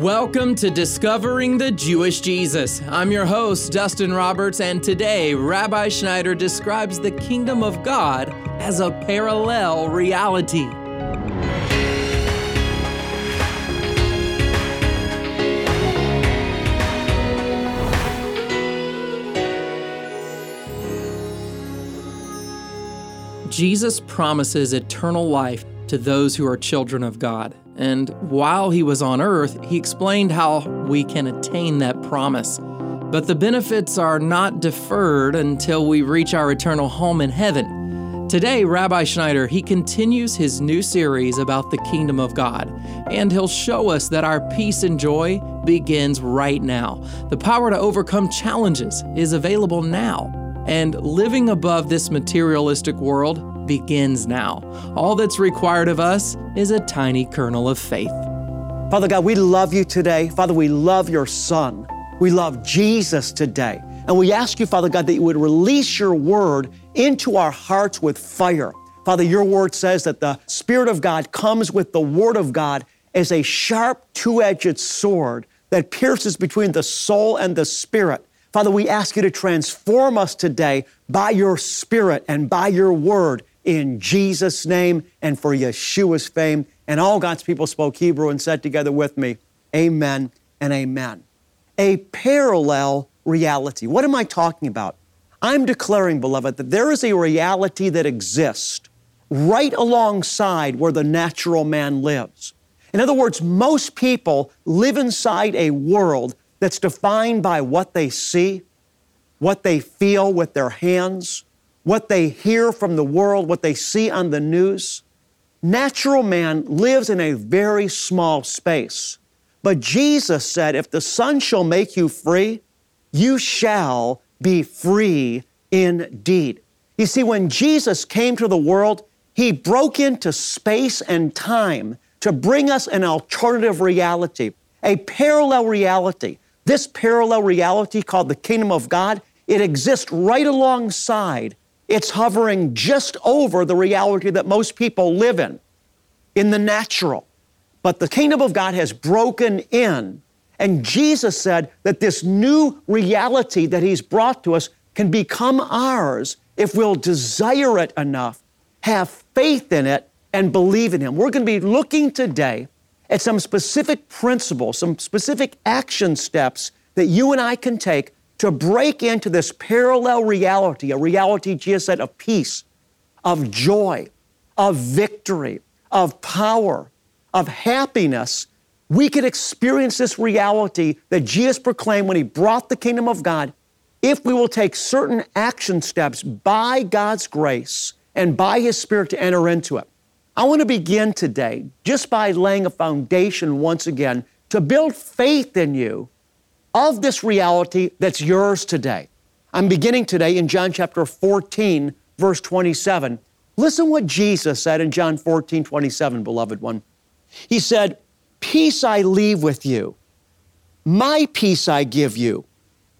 Welcome to Discovering the Jewish Jesus. I'm your host, Dustin Roberts, and today Rabbi Schneider describes the kingdom of God as a parallel reality. Jesus promises eternal life to those who are children of God. And while he was on earth, he explained how we can attain that promise. But the benefits are not deferred until we reach our eternal home in heaven. Today, Rabbi Schneider, he continues his new series about the kingdom of God, and he'll show us that our peace and joy begins right now. The power to overcome challenges is available now, and living above this materialistic world begins now. All that's required of us is a tiny kernel of faith. Father God, we love you today. Father, we love your Son. We love Jesus today. And we ask you, Father God, that you would release your word into our hearts with fire. Father, your word says that the Spirit of God comes with the word of God as a sharp, two edged sword that pierces between the soul and the spirit. Father, we ask you to transform us today by your Spirit and by your word in Jesus' name and for Yeshua's fame. And all God's people spoke Hebrew and said together with me, Amen and Amen. A parallel reality. What am I talking about? I'm declaring, beloved, that there is a reality that exists right alongside where the natural man lives. In other words, most people live inside a world that's defined by what they see, what they feel with their hands, what they hear from the world, what they see on the news. Natural man lives in a very small space. But Jesus said, If the Son shall make you free, you shall be free indeed. You see, when Jesus came to the world, he broke into space and time to bring us an alternative reality, a parallel reality. This parallel reality called the kingdom of God, it exists right alongside it's hovering just over the reality that most people live in, in the natural. But the kingdom of God has broken in. And Jesus said that this new reality that He's brought to us can become ours if we'll desire it enough, have faith in it, and believe in Him. We're going to be looking today at some specific principles, some specific action steps that you and I can take to break into this parallel reality, a reality, Jesus said, of peace, of joy, of victory, of power, of happiness, we could experience this reality that Jesus proclaimed when he brought the kingdom of God if we will take certain action steps by God's grace and by his Spirit to enter into it. I want to begin today just by laying a foundation once again to build faith in you of this reality that's yours today. I'm beginning today in John chapter 14, verse 27. Listen what Jesus said in John 14, 27, beloved one. He said, Peace I leave with you, my peace I give you.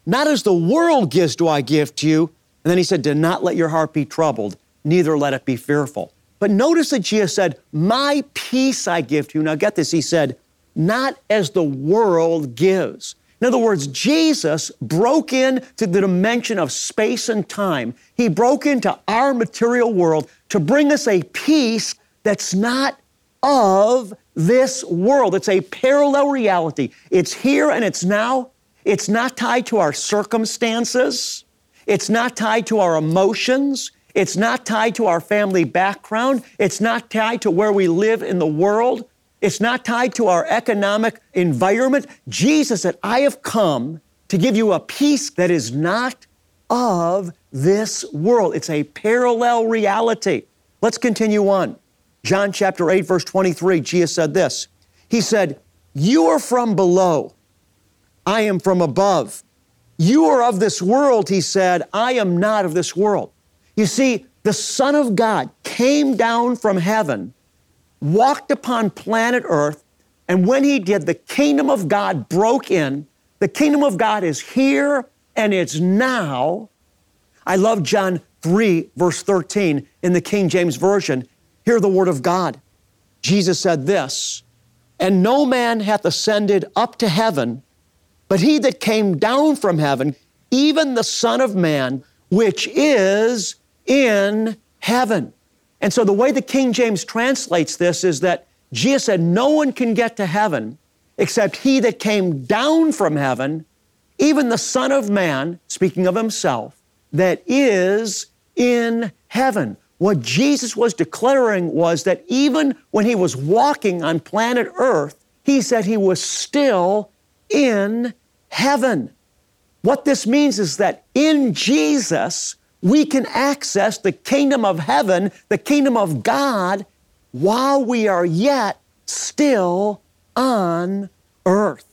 Not as the world gives do I give to you. And then he said, Do not let your heart be troubled, neither let it be fearful. But notice that Jesus said, My peace I give to you. Now get this, he said, Not as the world gives. In other words, Jesus broke into the dimension of space and time. He broke into our material world to bring us a peace that's not of this world. It's a parallel reality. It's here and it's now. It's not tied to our circumstances. It's not tied to our emotions. It's not tied to our family background. It's not tied to where we live in the world. It's not tied to our economic environment. Jesus said, I have come to give you a peace that is not of this world. It's a parallel reality. Let's continue on. John chapter 8, verse 23, Jesus said this. He said, You are from below, I am from above. You are of this world, he said, I am not of this world. You see, the Son of God came down from heaven walked upon planet Earth, and when he did, the kingdom of God broke in. The kingdom of God is here and it's now. I love John 3, verse 13 in the King James Version. Hear the word of God. Jesus said this And no man hath ascended up to heaven, but he that came down from heaven, even the Son of Man, which is in heaven. And so the way the King James translates this is that Jesus said, No one can get to heaven except he that came down from heaven, even the Son of Man, speaking of himself, that is in heaven. What Jesus was declaring was that even when he was walking on planet Earth, he said he was still in heaven. What this means is that in Jesus, we can access the kingdom of heaven, the kingdom of God, while we are yet still on earth.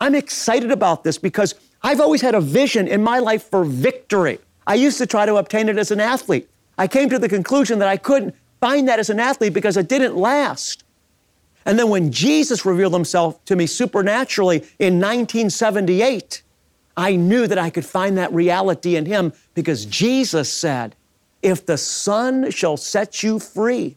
I'm excited about this because I've always had a vision in my life for victory. I used to try to obtain it as an athlete. I came to the conclusion that I couldn't find that as an athlete because it didn't last. And then when Jesus revealed himself to me supernaturally in 1978, I knew that I could find that reality in him because Jesus said, If the Son shall set you free,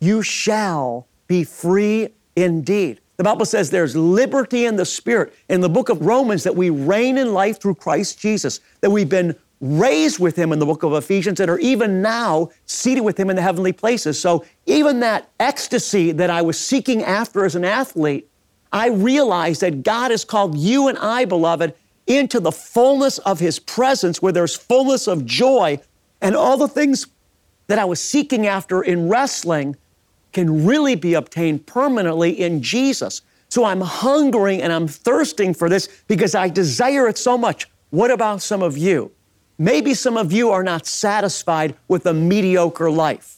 you shall be free indeed. The Bible says there's liberty in the Spirit in the book of Romans that we reign in life through Christ Jesus, that we've been raised with Him in the book of Ephesians, and are even now seated with Him in the heavenly places. So even that ecstasy that I was seeking after as an athlete, I realized that God has called you and I, beloved, into the fullness of His presence where there's fullness of joy and all the things that I was seeking after in wrestling can really be obtained permanently in Jesus. So I'm hungering and I'm thirsting for this because I desire it so much. What about some of you? Maybe some of you are not satisfied with a mediocre life.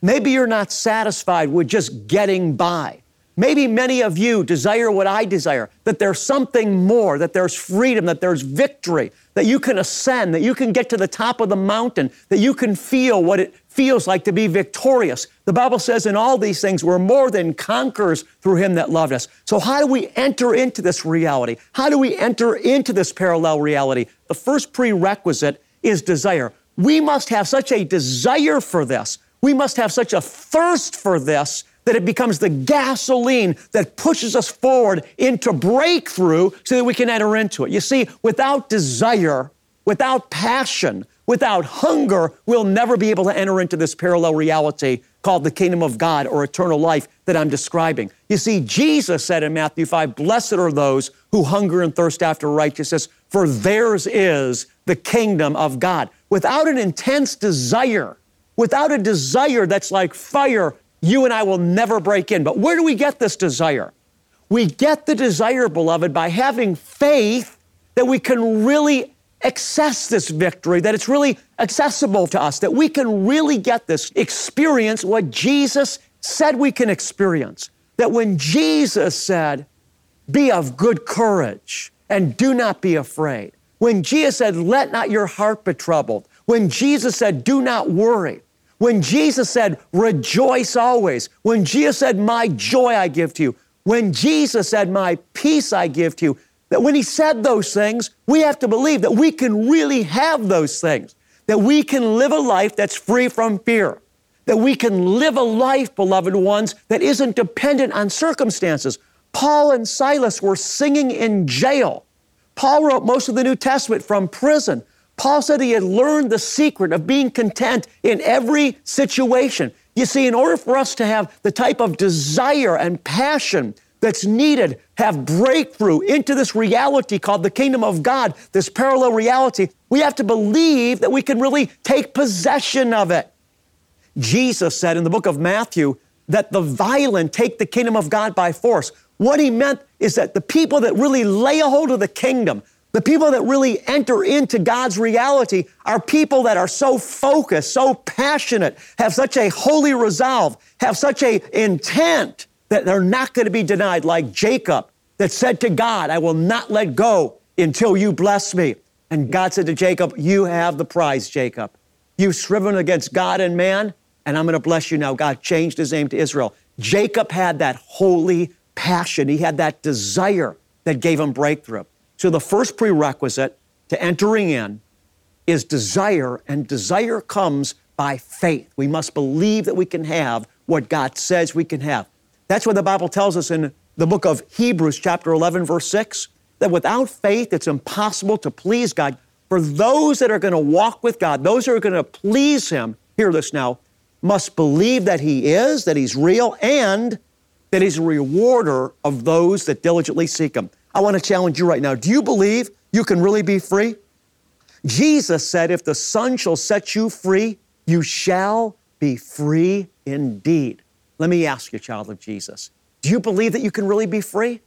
Maybe you're not satisfied with just getting by. Maybe many of you desire what I desire that there's something more, that there's freedom, that there's victory, that you can ascend, that you can get to the top of the mountain, that you can feel what it feels like to be victorious. The Bible says in all these things, we're more than conquerors through Him that loved us. So, how do we enter into this reality? How do we enter into this parallel reality? The first prerequisite is desire. We must have such a desire for this. We must have such a thirst for this that it becomes the gasoline that pushes us forward into breakthrough so that we can enter into it. You see, without desire, without passion, without hunger, we'll never be able to enter into this parallel reality called the kingdom of God or eternal life that I'm describing. You see, Jesus said in Matthew 5, Blessed are those who hunger and thirst after righteousness, for theirs is the kingdom of God. Without an intense desire, without a desire that's like fire you and I will never break in. But where do we get this desire? We get the desire, beloved, by having faith that we can really access this victory, that it's really accessible to us, that we can really get this experience what Jesus said we can experience. That when Jesus said, Be of good courage and do not be afraid, when Jesus said, Let not your heart be troubled, when Jesus said, Do not worry, when Jesus said, rejoice always, when Jesus said, my joy I give to you, when Jesus said, my peace I give to you, that when he said those things, we have to believe that we can really have those things, that we can live a life that's free from fear, that we can live a life, beloved ones, that isn't dependent on circumstances. Paul and Silas were singing in jail. Paul wrote most of the New Testament from prison. Paul said he had learned the secret of being content in every situation. You see, in order for us to have the type of desire and passion that's needed, have breakthrough into this reality called the kingdom of God, this parallel reality, we have to believe that we can really take possession of it. Jesus said in the book of Matthew that the violent take the kingdom of God by force. What he meant is that the people that really lay a hold of the kingdom, the people that really enter into God's reality are people that are so focused, so passionate, have such a holy resolve, have such a intent that they're not going to be denied, like Jacob that said to God, I will not let go until you bless me. And God said to Jacob, You have the prize, Jacob. You've striven against God and man, and I'm going to bless you now. God changed his name to Israel. Jacob had that holy passion, he had that desire that gave him breakthrough. So the first prerequisite to entering in is desire, and desire comes by faith. We must believe that we can have what God says we can have. That's what the Bible tells us in the book of Hebrews, chapter 11, verse 6, that without faith, it's impossible to please God. For those that are going to walk with God, those who are going to please Him, hear this now, must believe that He is, that He's real, and that He's a rewarder of those that diligently seek Him. I want to challenge you right now. Do you believe you can really be free? Jesus said, If the Son shall set you free, you shall be free indeed. Let me ask you, child of Jesus, do you believe that you can really be free?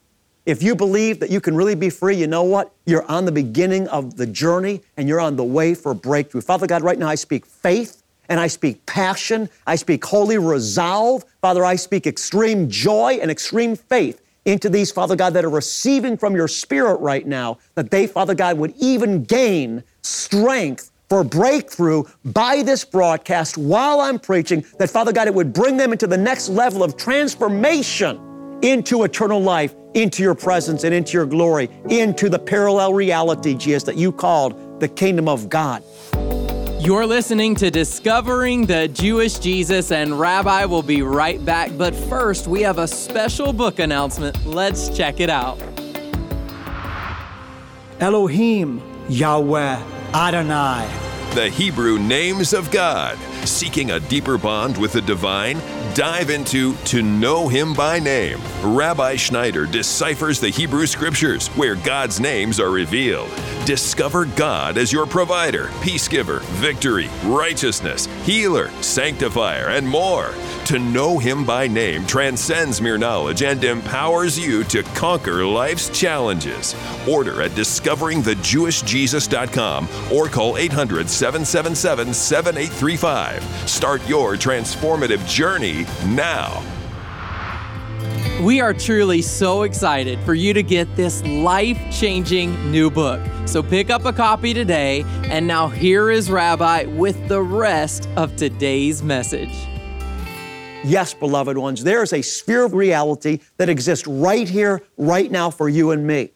If you believe that you can really be free, you know what? You're on the beginning of the journey and you're on the way for breakthrough. Father God, right now I speak faith and I speak passion. I speak holy resolve. Father, I speak extreme joy and extreme faith into these, Father God, that are receiving from your Spirit right now, that they, Father God, would even gain strength for breakthrough by this broadcast while I'm preaching, that Father God, it would bring them into the next level of transformation into eternal life, into your presence and into your glory, into the parallel reality, Jesus, that you called the kingdom of God. You're listening to Discovering the Jewish Jesus, and Rabbi will be right back. But first, we have a special book announcement. Let's check it out. Elohim, Yahweh, Adonai. The Hebrew names of God. Seeking a deeper bond with the divine? Dive into To Know Him by Name. Rabbi Schneider deciphers the Hebrew Scriptures where God's names are revealed. Discover God as your provider, peace giver, victory, righteousness, healer, sanctifier, and more. To know Him by name transcends mere knowledge and empowers you to conquer life's challenges. Order at discoveringthejewishjesus.com or call 800 777 7835. Start your transformative journey now. We are truly so excited for you to get this life changing new book. So pick up a copy today. And now, here is Rabbi with the rest of today's message. Yes, beloved ones, there is a sphere of reality that exists right here, right now for you and me.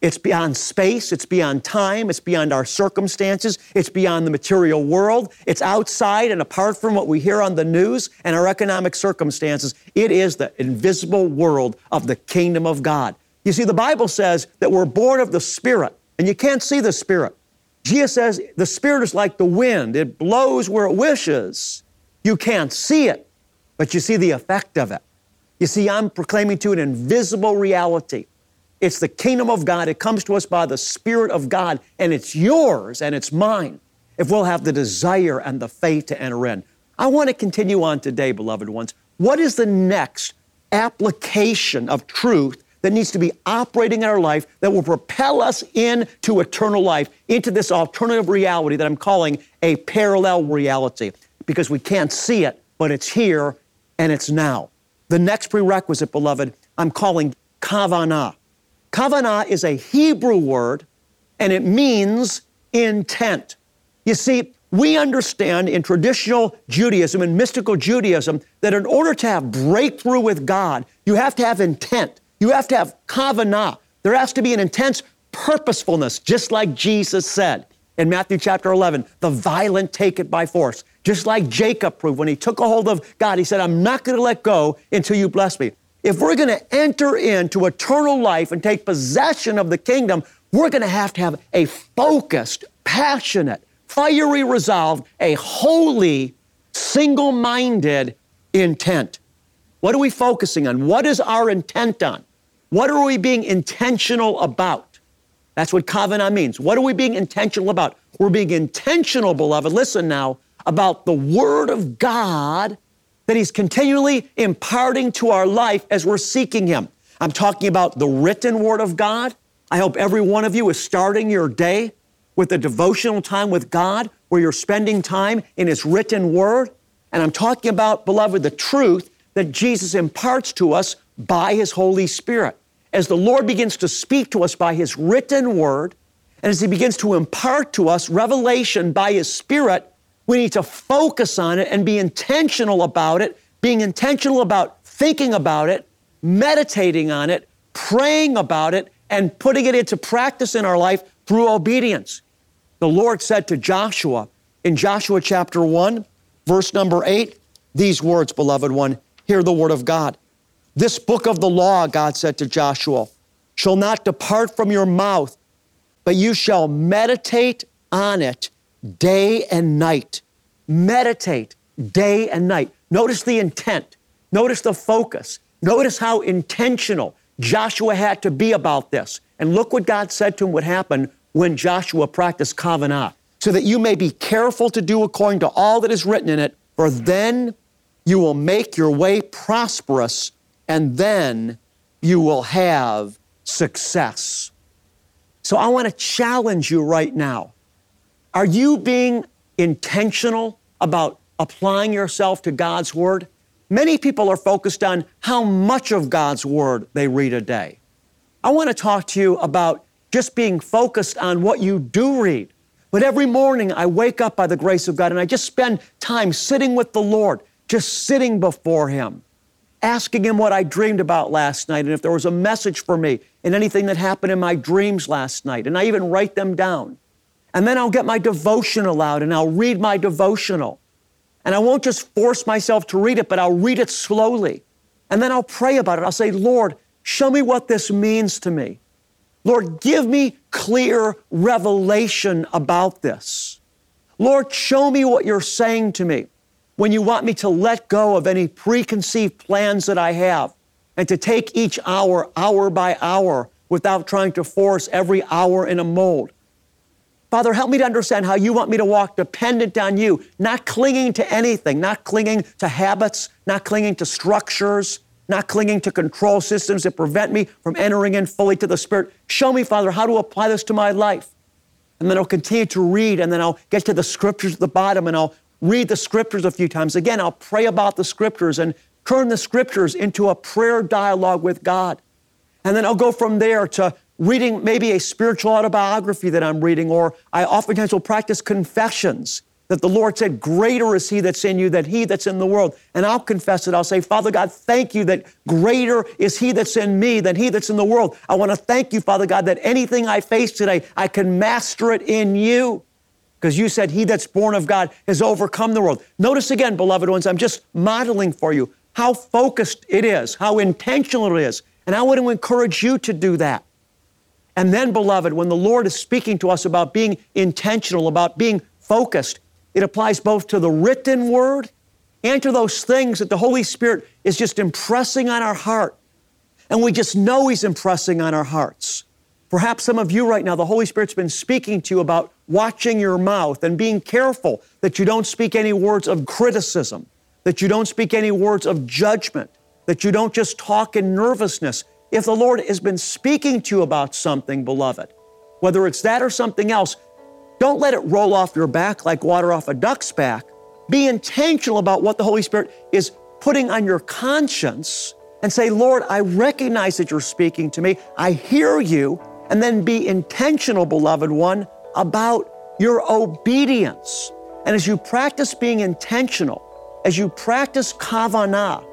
It's beyond space, it's beyond time, it's beyond our circumstances, it's beyond the material world, it's outside and apart from what we hear on the news and our economic circumstances. It is the invisible world of the kingdom of God. You see, the Bible says that we're born of the Spirit, and you can't see the Spirit. Jesus says the Spirit is like the wind, it blows where it wishes. You can't see it, but you see the effect of it. You see, I'm proclaiming to an invisible reality. It's the kingdom of God. It comes to us by the Spirit of God, and it's yours and it's mine if we'll have the desire and the faith to enter in. I want to continue on today, beloved ones. What is the next application of truth that needs to be operating in our life that will propel us into eternal life, into this alternative reality that I'm calling a parallel reality? Because we can't see it, but it's here and it's now. The next prerequisite, beloved, I'm calling kavanah. Kavanah is a Hebrew word and it means intent. You see, we understand in traditional Judaism and mystical Judaism that in order to have breakthrough with God, you have to have intent. You have to have kavanah. There has to be an intense purposefulness, just like Jesus said in Matthew chapter 11, the violent take it by force. Just like Jacob proved when he took a hold of God, he said, I'm not going to let go until you bless me. If we're going to enter into eternal life and take possession of the kingdom, we're going to have to have a focused, passionate, fiery resolve, a holy, single minded intent. What are we focusing on? What is our intent on? What are we being intentional about? That's what kavanah means. What are we being intentional about? We're being intentional, beloved, listen now, about the Word of God that He's continually imparting to our life as we're seeking Him. I'm talking about the written Word of God. I hope every one of you is starting your day with a devotional time with God where you're spending time in His written Word. And I'm talking about, beloved, the truth that Jesus imparts to us by His Holy Spirit. As the Lord begins to speak to us by His written Word, and as He begins to impart to us revelation by His Spirit, we need to focus on it and be intentional about it, being intentional about thinking about it, meditating on it, praying about it, and putting it into practice in our life through obedience. The Lord said to Joshua in Joshua chapter 1, verse number 8, these words, beloved one, hear the word of God. This book of the law, God said to Joshua, shall not depart from your mouth, but you shall meditate on it day and night. Meditate day and night. Notice the intent. Notice the focus. Notice how intentional Joshua had to be about this. And look what God said to him would happen when Joshua practiced kavanah, so that you may be careful to do according to all that is written in it, for then you will make your way prosperous, and then you will have success. So I want to challenge you right now. Are you being intentional about applying yourself to God's Word? Many people are focused on how much of God's Word they read a day. I want to talk to you about just being focused on what you do read. But every morning I wake up by the grace of God and I just spend time sitting with the Lord, just sitting before Him, asking Him what I dreamed about last night and if there was a message for me in anything that happened in my dreams last night. And I even write them down. And then I'll get my devotional out and I'll read my devotional. And I won't just force myself to read it, but I'll read it slowly. And then I'll pray about it. I'll say, Lord, show me what this means to me. Lord, give me clear revelation about this. Lord, show me what you're saying to me when you want me to let go of any preconceived plans that I have and to take each hour, hour by hour, without trying to force every hour in a mold. Father, help me to understand how you want me to walk dependent on you, not clinging to anything, not clinging to habits, not clinging to structures, not clinging to control systems that prevent me from entering in fully to the Spirit. Show me, Father, how to apply this to my life. And then I'll continue to read, and then I'll get to the scriptures at the bottom, and I'll read the scriptures a few times. Again, I'll pray about the scriptures and turn the scriptures into a prayer dialogue with God. And then I'll go from there to reading maybe a spiritual autobiography that I'm reading, or I oftentimes will practice confessions that the Lord said, Greater is He that's in you than He that's in the world. And I'll confess it. I'll say, Father God, thank you that greater is He that's in me than He that's in the world. I want to thank you, Father God, that anything I face today, I can master it in you. Because you said, He that's born of God has overcome the world. Notice again, beloved ones, I'm just modeling for you how focused it is, how intentional it is. And I want to encourage you to do that. And then, beloved, when the Lord is speaking to us about being intentional, about being focused, it applies both to the written word and to those things that the Holy Spirit is just impressing on our heart. And we just know He's impressing on our hearts. Perhaps some of you right now, the Holy Spirit's been speaking to you about watching your mouth and being careful that you don't speak any words of criticism, that you don't speak any words of judgment, that you don't just talk in nervousness, if the Lord has been speaking to you about something, beloved, whether it's that or something else, don't let it roll off your back like water off a duck's back. Be intentional about what the Holy Spirit is putting on your conscience and say, Lord, I recognize that you're speaking to me. I hear you. And then be intentional, beloved one, about your obedience. And as you practice being intentional, as you practice kavanah,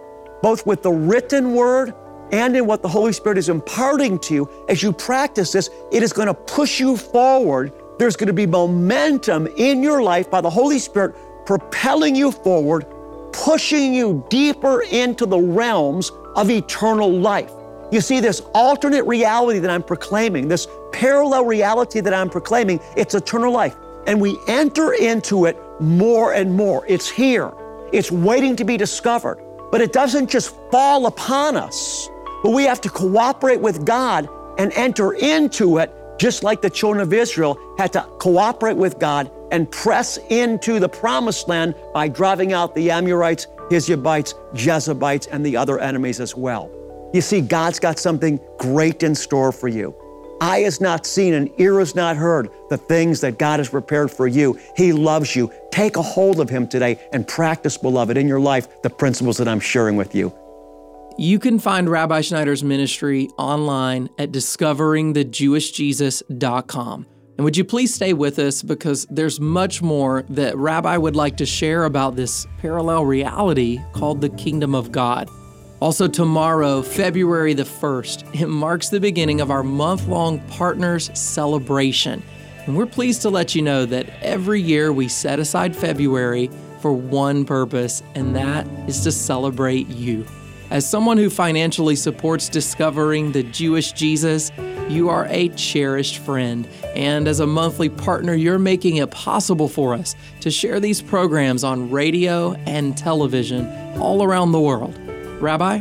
both with the written word and in what the Holy Spirit is imparting to you, as you practice this, it is going to push you forward. There's going to be momentum in your life by the Holy Spirit propelling you forward, pushing you deeper into the realms of eternal life. You see, this alternate reality that I'm proclaiming, this parallel reality that I'm proclaiming, it's eternal life. And we enter into it more and more. It's here, it's waiting to be discovered. But it doesn't just fall upon us. But we have to cooperate with God and enter into it, just like the children of Israel had to cooperate with God and press into the promised land by driving out the Amorites, Hivites, Jebusites, and the other enemies as well. You see, God's got something great in store for you. Eye has not seen and ear has not heard the things that God has prepared for you. He loves you. Take a hold of Him today and practice, beloved, in your life the principles that I'm sharing with you. You can find Rabbi Schneider's ministry online at discoveringthejewishjesus.com. And would you please stay with us because there's much more that Rabbi would like to share about this parallel reality called the kingdom of God. Also, tomorrow, February the 1st, it marks the beginning of our month long Partners Celebration. And we're pleased to let you know that every year we set aside February for one purpose, and that is to celebrate you. As someone who financially supports discovering the Jewish Jesus, you are a cherished friend. And as a monthly partner, you're making it possible for us to share these programs on radio and television all around the world. Rabbi?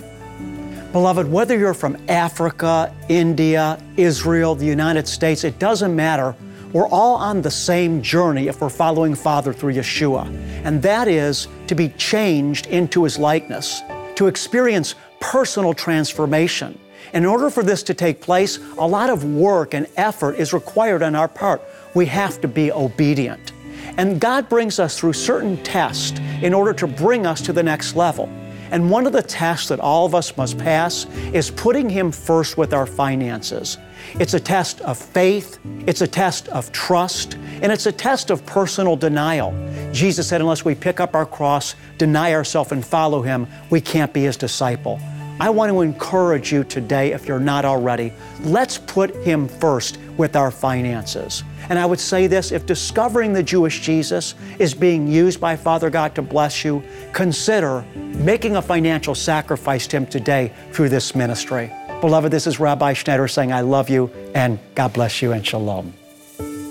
Beloved, whether you're from Africa, India, Israel, the United States, it doesn't matter. We're all on the same journey if we're following Father through Yeshua, and that is to be changed into His likeness, to experience personal transformation. In order for this to take place, a lot of work and effort is required on our part. We have to be obedient. And God brings us through certain tests in order to bring us to the next level. And one of the tests that all of us must pass is putting Him first with our finances. It's a test of faith, it's a test of trust, and it's a test of personal denial. Jesus said, unless we pick up our cross, deny ourselves, and follow Him, we can't be His disciple. I want to encourage you today, if you're not already, let's put Him first with our finances. And I would say this if discovering the Jewish Jesus is being used by Father God to bless you, consider making a financial sacrifice to Him today through this ministry. Beloved, this is Rabbi Schneider saying, I love you and God bless you and shalom.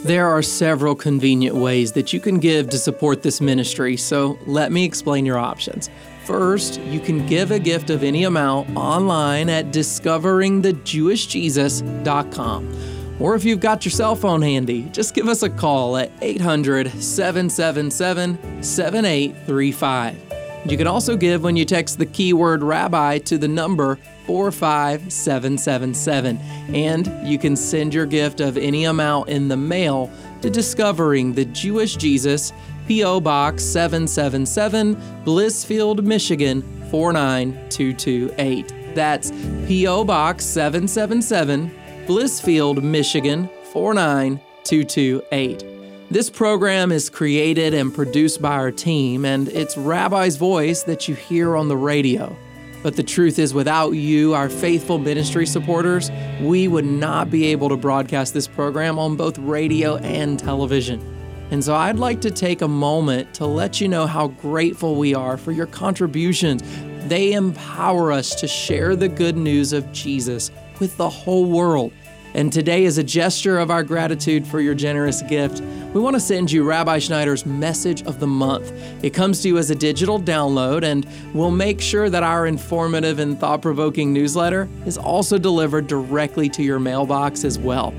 There are several convenient ways that you can give to support this ministry, so let me explain your options. First, you can give a gift of any amount online at discoveringthejewishjesus.com. Or if you've got your cell phone handy, just give us a call at 800 777 7835. You can also give when you text the keyword rabbi to the number 45777. And you can send your gift of any amount in the mail to Discovering the Jewish Jesus, P.O. Box 777, Blissfield, Michigan 49228. That's P.O. Box 777, Blissfield, Michigan 49228. This program is created and produced by our team, and it's Rabbi's voice that you hear on the radio. But the truth is, without you, our faithful ministry supporters, we would not be able to broadcast this program on both radio and television. And so I'd like to take a moment to let you know how grateful we are for your contributions. They empower us to share the good news of Jesus with the whole world. And today, as a gesture of our gratitude for your generous gift, we want to send you Rabbi Schneider's Message of the Month. It comes to you as a digital download, and we'll make sure that our informative and thought provoking newsletter is also delivered directly to your mailbox as well.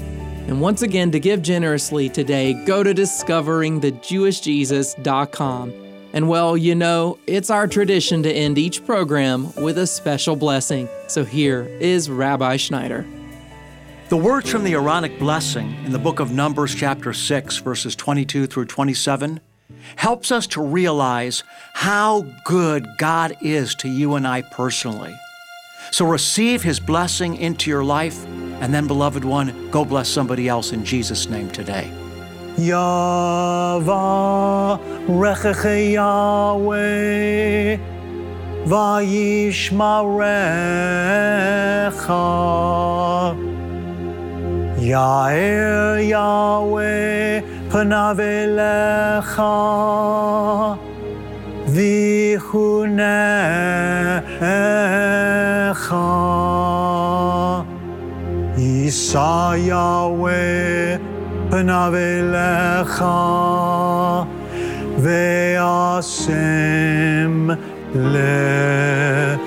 And once again, to give generously today, go to discoveringthejewishjesus.com. And well, you know, it's our tradition to end each program with a special blessing. So here is Rabbi Schneider. The words from the Aaronic blessing in the book of Numbers, chapter 6, verses 22 through 27, helps us to realize how good God is to you and I personally. So receive His blessing into your life, and then, beloved one, go bless somebody else in Jesus' name today. Yahweh Yair Yahweh panav elecha vichunecha Yisa Yahweh panav elecha ve'asem lecha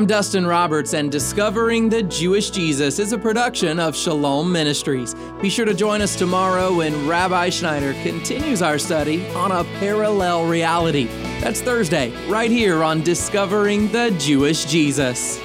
I'm Dustin Roberts, and Discovering the Jewish Jesus is a production of Shalom Ministries. Be sure to join us tomorrow when Rabbi Schneider continues our study on a parallel reality. That's Thursday, right here on Discovering the Jewish Jesus.